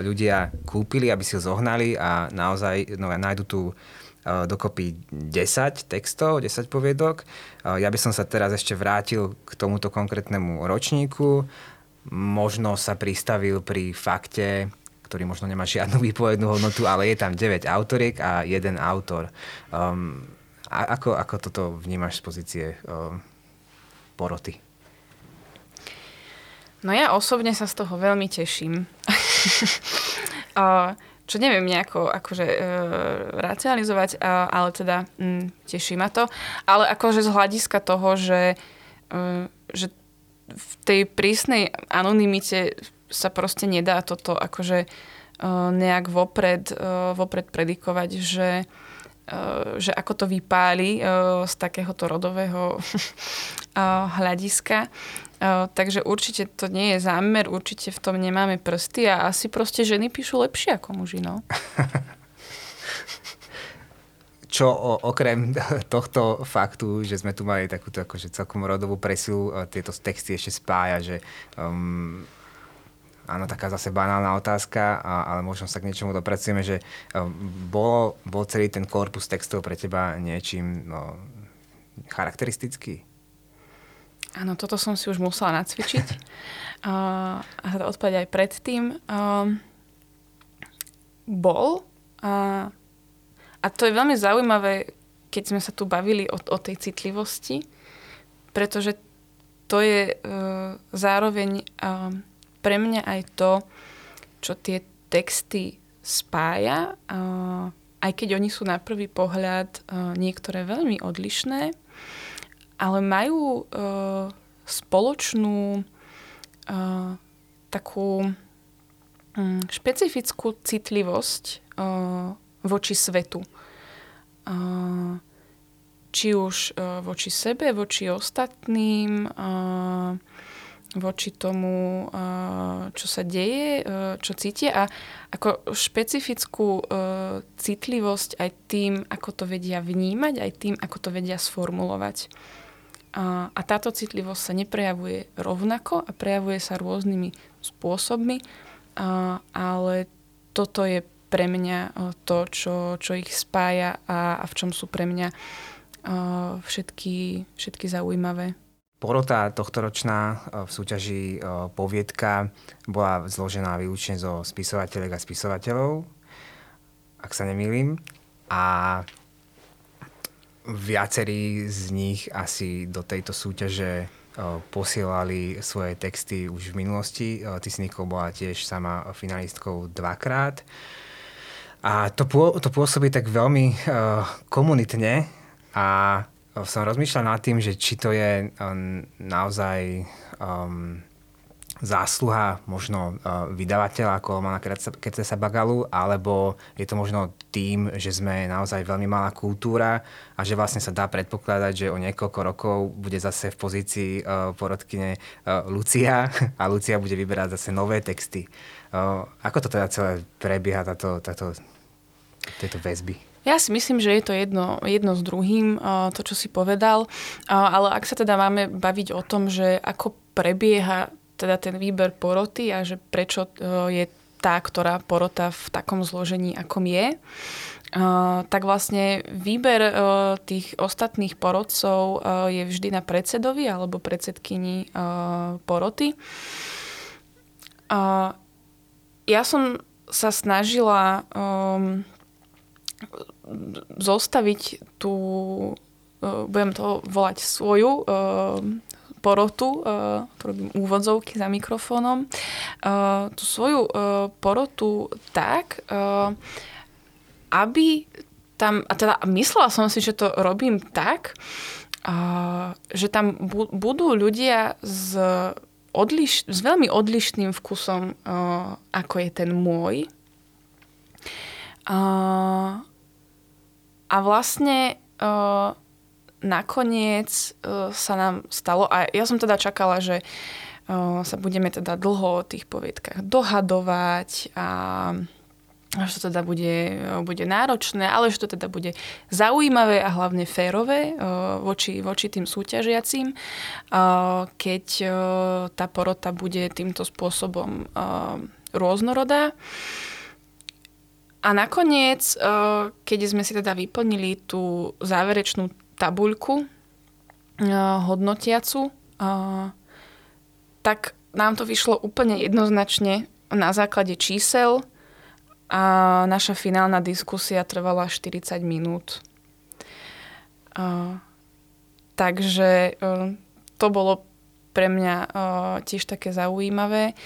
ľudia kúpili, aby si ho zohnali a naozaj no, nájdu tu e, dokopy 10 textov, 10 poviedok. E, ja by som sa teraz ešte vrátil k tomuto konkrétnemu ročníku. Možno sa pristavil pri fakte, ktorý možno nemá žiadnu výpovednú hodnotu, ale je tam 9 autoriek a jeden autor. Um, a ako, ako toto vnímaš z pozície uh, poroty? No ja osobne sa z toho veľmi teším. [LAUGHS] čo neviem nejako akože uh, racionalizovať, uh, ale teda um, teší ma to. Ale akože z hľadiska toho, že, uh, že v tej prísnej anonimite sa proste nedá toto akože uh, nejak vopred, uh, vopred predikovať, že že ako to vypáli eh, z takéhoto rodového [LAUGHS] eh, hľadiska. Takže určite to nie je zámer, určite v tom nemáme prsty a asi proste ženy píšu lepšie ako muži, no. [LAUGHS] Čo okrem [LAUGHS] tohto faktu, že sme tu mali takúto akože celkom rodovú presilu, tieto texty ešte spája, že um, áno, taká zase banálna otázka, ale možno sa k niečomu dopracujeme, že um, bol, bol celý ten korpus textov pre teba niečím no, charakteristický? Áno, toto som si už musela nacvičiť. uh, a odpovedať aj predtým. Uh, bol. Uh, a to je veľmi zaujímavé, keď sme sa tu bavili o, o tej citlivosti, pretože to je uh, zároveň uh, pre mňa aj to, čo tie texty spája, aj keď oni sú na prvý pohľad niektoré veľmi odlišné, ale majú spoločnú takú mm, špecifickú citlivosť voči svetu. Či už voči sebe, voči ostatným, voči tomu, čo sa deje, čo cítia a ako špecifickú citlivosť aj tým, ako to vedia vnímať, aj tým, ako to vedia sformulovať. A táto citlivosť sa neprejavuje rovnako a prejavuje sa rôznymi spôsobmi, ale toto je pre mňa to, čo, čo ich spája a, a v čom sú pre mňa všetky, všetky zaujímavé. Porota tohtoročná e, v súťaži e, Poviedka bola zložená výlučne zo spisovateľek a spisovateľov, ak sa nemýlim. A viacerí z nich asi do tejto súťaže posielali svoje texty už v minulosti. Nikol bola tiež sama finalistkou dvakrát. A to, to pôsobí tak veľmi komunitne a som rozmýšľal nad tým, že či to je naozaj um, zásluha možno uh, vydavateľa ako Romana Kertesa Bagalu, alebo je to možno tým, že sme naozaj veľmi malá kultúra a že vlastne sa dá predpokladať, že o niekoľko rokov bude zase v pozícii uh, porodkyne uh, Lucia [LAUGHS] a Lucia bude vyberať zase nové texty. Uh, ako to teda celé prebieha, táto, táto, tieto väzby? Ja si myslím, že je to jedno, jedno s druhým, to, čo si povedal. Ale ak sa teda máme baviť o tom, že ako prebieha teda ten výber poroty a že prečo e, je tá, ktorá porota v takom zložení, akom je, tak vlastne výber uh, tých ostatných porodcov uh, je vždy na predsedovi alebo predsedkyni poroty. Ja som sa snažila um, zostaviť tú, budem to volať svoju porotu, uh, to robím úvodzovky za mikrofónom, tú svoju porotu tak, aby tam, a teda myslela som si, že to robím tak, že tam bu- budú ľudia s, odliš- s veľmi odlišným vkusom, ako je ten môj. A vlastne uh, nakoniec uh, sa nám stalo, a ja som teda čakala, že uh, sa budeme teda dlho o tých poviedkach dohadovať a že to teda bude, bude náročné, ale že to teda bude zaujímavé a hlavne férové voči, voči tým súťažiacím, keď tá porota bude týmto spôsobom rôznorodá. A nakoniec, keď sme si teda vyplnili tú záverečnú tabuľku uh, hodnotiacu, uh, tak nám to vyšlo úplne jednoznačne na základe čísel a naša finálna diskusia trvala 40 minút. Takže to bolo pre mňa tiež také zaujímavé.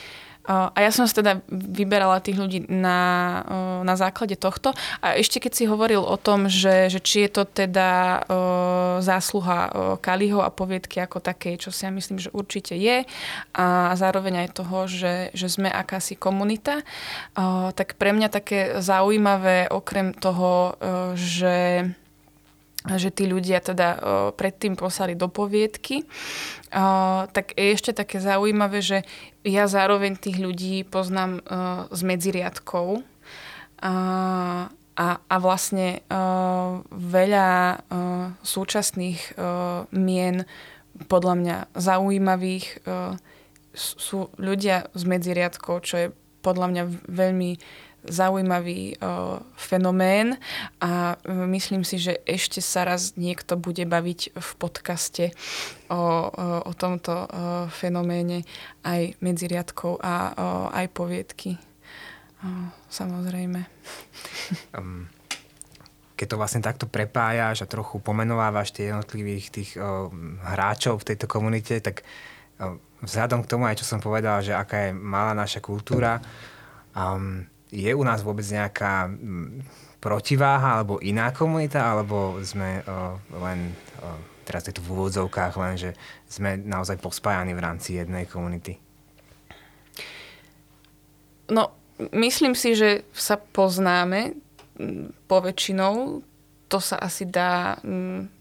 A ja som sa teda vyberala tých ľudí na, na základe tohto. A ešte keď si hovoril o tom, že, že či je to teda zásluha Kaliho a poviedky ako také, čo si ja myslím, že určite je. A zároveň aj toho, že, že sme akási komunita. Tak pre mňa také zaujímavé, okrem toho, že že tí ľudia teda o, predtým poslali do poviedky. O, tak je ešte také zaujímavé, že ja zároveň tých ľudí poznám o, z medziriadkov. A, a, a vlastne o, veľa o, súčasných o, mien podľa mňa zaujímavých o, sú ľudia z medziriadkov, čo je podľa mňa veľmi zaujímavý uh, fenomén a uh, myslím si, že ešte sa raz niekto bude baviť v podcaste o, uh, o tomto uh, fenoméne aj medzi riadkov a uh, aj poviedky. Uh, samozrejme. [LAUGHS] Um, keď to vlastne takto prepájaš a trochu pomenovávaš tie jednotlivých tých uh, hráčov v tejto komunite, tak uh, vzhľadom k tomu aj, čo som povedal, že aká je malá naša kultúra, um, je u nás vôbec nejaká mm, protiváha alebo iná komunita, alebo sme uh, len, uh, teraz je to v úvodzovkách, len, že sme naozaj pospájani v rámci jednej komunity? No, myslím si, že sa poznáme poväčšinou. To sa asi dá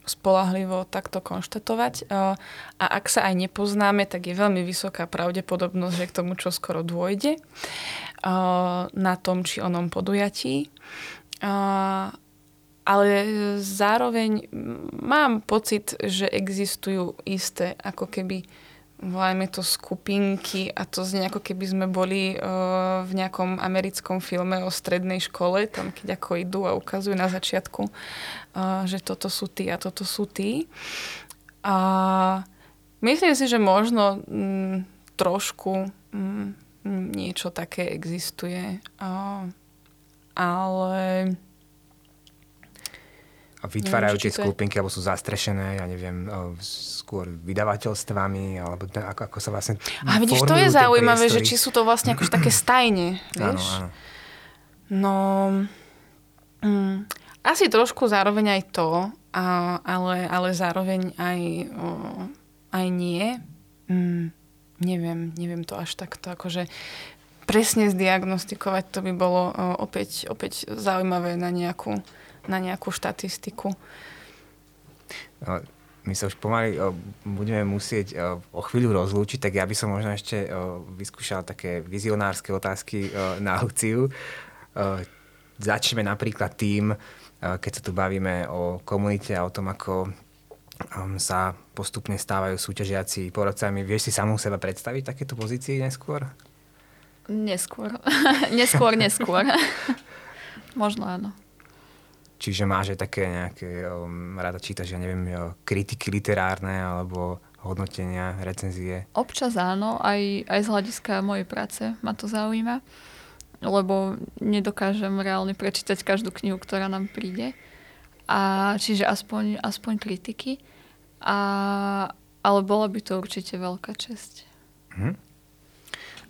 spolahlivo takto konštatovať. A ak sa aj nepoznáme, tak je veľmi vysoká pravdepodobnosť, že k tomu čo skoro dôjde na tom či onom podujatí. Ale zároveň mám pocit, že existujú isté ako keby volajme to skupinky a to znie ako keby sme boli uh, v nejakom americkom filme o strednej škole, tam keď ako idú a ukazujú na začiatku, uh, že toto sú tí a toto sú tí. A myslím si, že možno mm, trošku mm, niečo také existuje. ale A vytvárajú Neviem, tie je- skupinky, alebo sú zastrešené, ja neviem, o, skôr vydavateľstvami, alebo ako, ako sa vlastne A vidíš, to je zaujímavé, že priestory. či sú to vlastne akože také [CLEARS THROAT] stajne, Áno, vieš? áno. No, mm, asi trošku zároveň aj to, a, ale, ale zároveň aj, o, aj nie. Mm, neviem, neviem to až takto, akože presne zdiagnostikovať, to by bolo o, opäť, opäť zaujímavé na nejakú, na nejakú štatistiku. No, My sa už pomaly o, budeme musieť o, o chvíľu rozlúčiť, tak ja by som možno ešte vyskúšal také vizionárske otázky na Luciu. Začneme napríklad tým, keď sa tu bavíme o komunite a o tom, ako sa postupne stávajú súťažiaci porodcami. Vieš si samú seba predstaviť takéto pozície neskôr? Neskôr. [LAUGHS] neskôr, neskôr. [LAUGHS] Možno áno. Čiže máš aj také nejaké, um, rada čítaš, ja neviem, kritiky literárne alebo hodnotenia, recenzie. Občas áno, aj, aj z hľadiska mojej práce ma to zaujíma, lebo nedokážem reálne prečítať každú knihu, ktorá nám príde. A čiže aspoň, aspoň kritiky. A, ale bola by to určite veľká česť.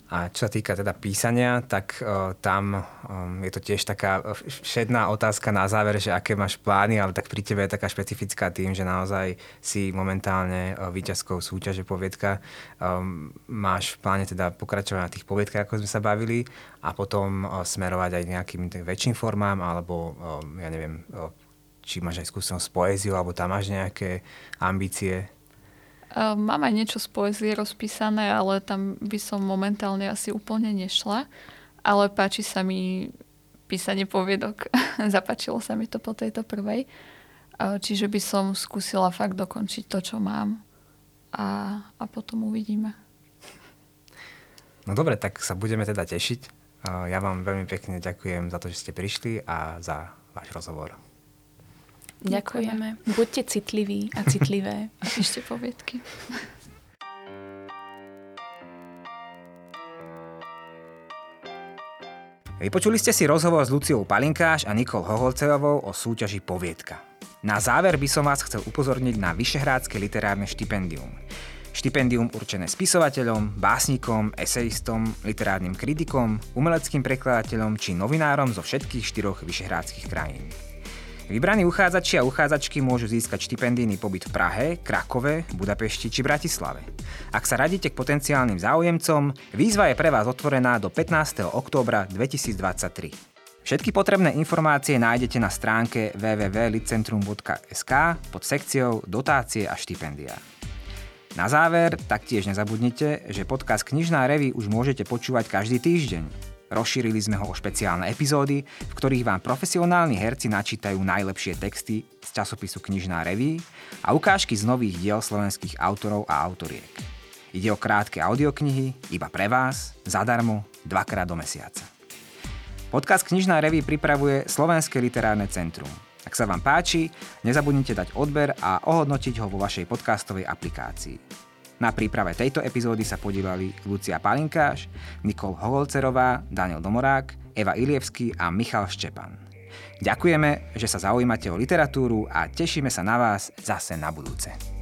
A čo sa týka teda písania, tak uh, tam um, je to tiež taká všedná otázka na záver, že aké máš plány, ale tak pri tebe je taká špecifická tým, že naozaj si momentálne uh, víťazkou súťaže poviedka. Um, máš v pláne teda pokračovať na tých poviedkach, ako sme sa bavili, a potom uh, smerovať aj nejakým tým väčším formám, alebo um, ja neviem, uh, či máš aj skúsenosť s poéziou, alebo tam máš nejaké ambície. Mám aj niečo z poezie rozpísané, ale tam by som momentálne asi úplne nešla. Ale páči sa mi písanie poviedok. [LAUGHS] Zapáčilo sa mi to po tejto prvej. Čiže by som skúsila fakt dokončiť to, čo mám. A, a potom uvidíme. No dobre, tak sa budeme teda tešiť. Ja vám veľmi pekne ďakujem za to, že ste prišli a za váš rozhovor. Ďakujeme. Buďte citliví a citlivé. [LAUGHS] A píšte poviedky. Vypočuli ste si rozhovor s Luciou Palinkáš a Nikol Hoholcevou o súťaži Poviedka. Na záver by som vás chcel upozorniť na Vyšehrádske literárne štipendium. Štipendium určené spisovateľom, básnikom, esejistom, literárnym kritikom, umeleckým prekladateľom či novinárom zo všetkých štyroch vyšehrádskych krajín. Vybraní uchádzači a uchádzačky môžu získať štipendijný pobyt v Prahe, Krakove, Budapešti či Bratislave. Ak sa radíte k potenciálnym záujemcom, výzva je pre vás otvorená do 15. októbra 2023. Všetky potrebné informácie nájdete na stránke www.licentrum.sk pod sekciou Dotácie a štipendia. Na záver taktiež nezabudnite, že podcast Knižná revy už môžete počúvať každý týždeň. Rozšírili sme ho o špeciálne epizódy, v ktorých vám profesionálni herci načítajú najlepšie texty z časopisu Knižná reví a ukážky z nových diel slovenských autorov a autoriek. Ide o krátke audioknihy, iba pre vás, zadarmo, dvakrát do mesiaca. Podcast Knižná reví pripravuje Slovenské literárne centrum. Ak sa vám páči, nezabudnite dať odber a ohodnotiť ho vo vašej podcastovej aplikácii. Na príprave tejto epizódy sa podílali Lucia Palinkáš, Nikol Hoholcerová, Daniel Domorák, Eva Ilievský a Michal Štepan. Ďakujeme, že sa zaujímate o literatúru a tešíme sa na vás zase na budúce.